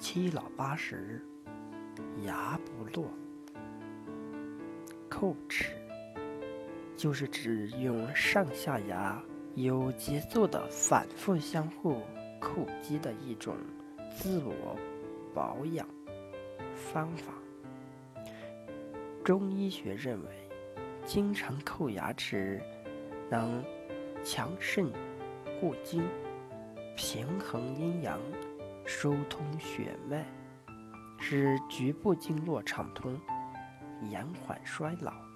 七老八十，牙不落。叩齿就是指用上下牙有节奏的反复相互叩击的一种自我保养方法。中医学认为，经常叩牙齿能强肾固精、平衡阴阳。疏通血脉，使局部经络畅通，延缓衰老。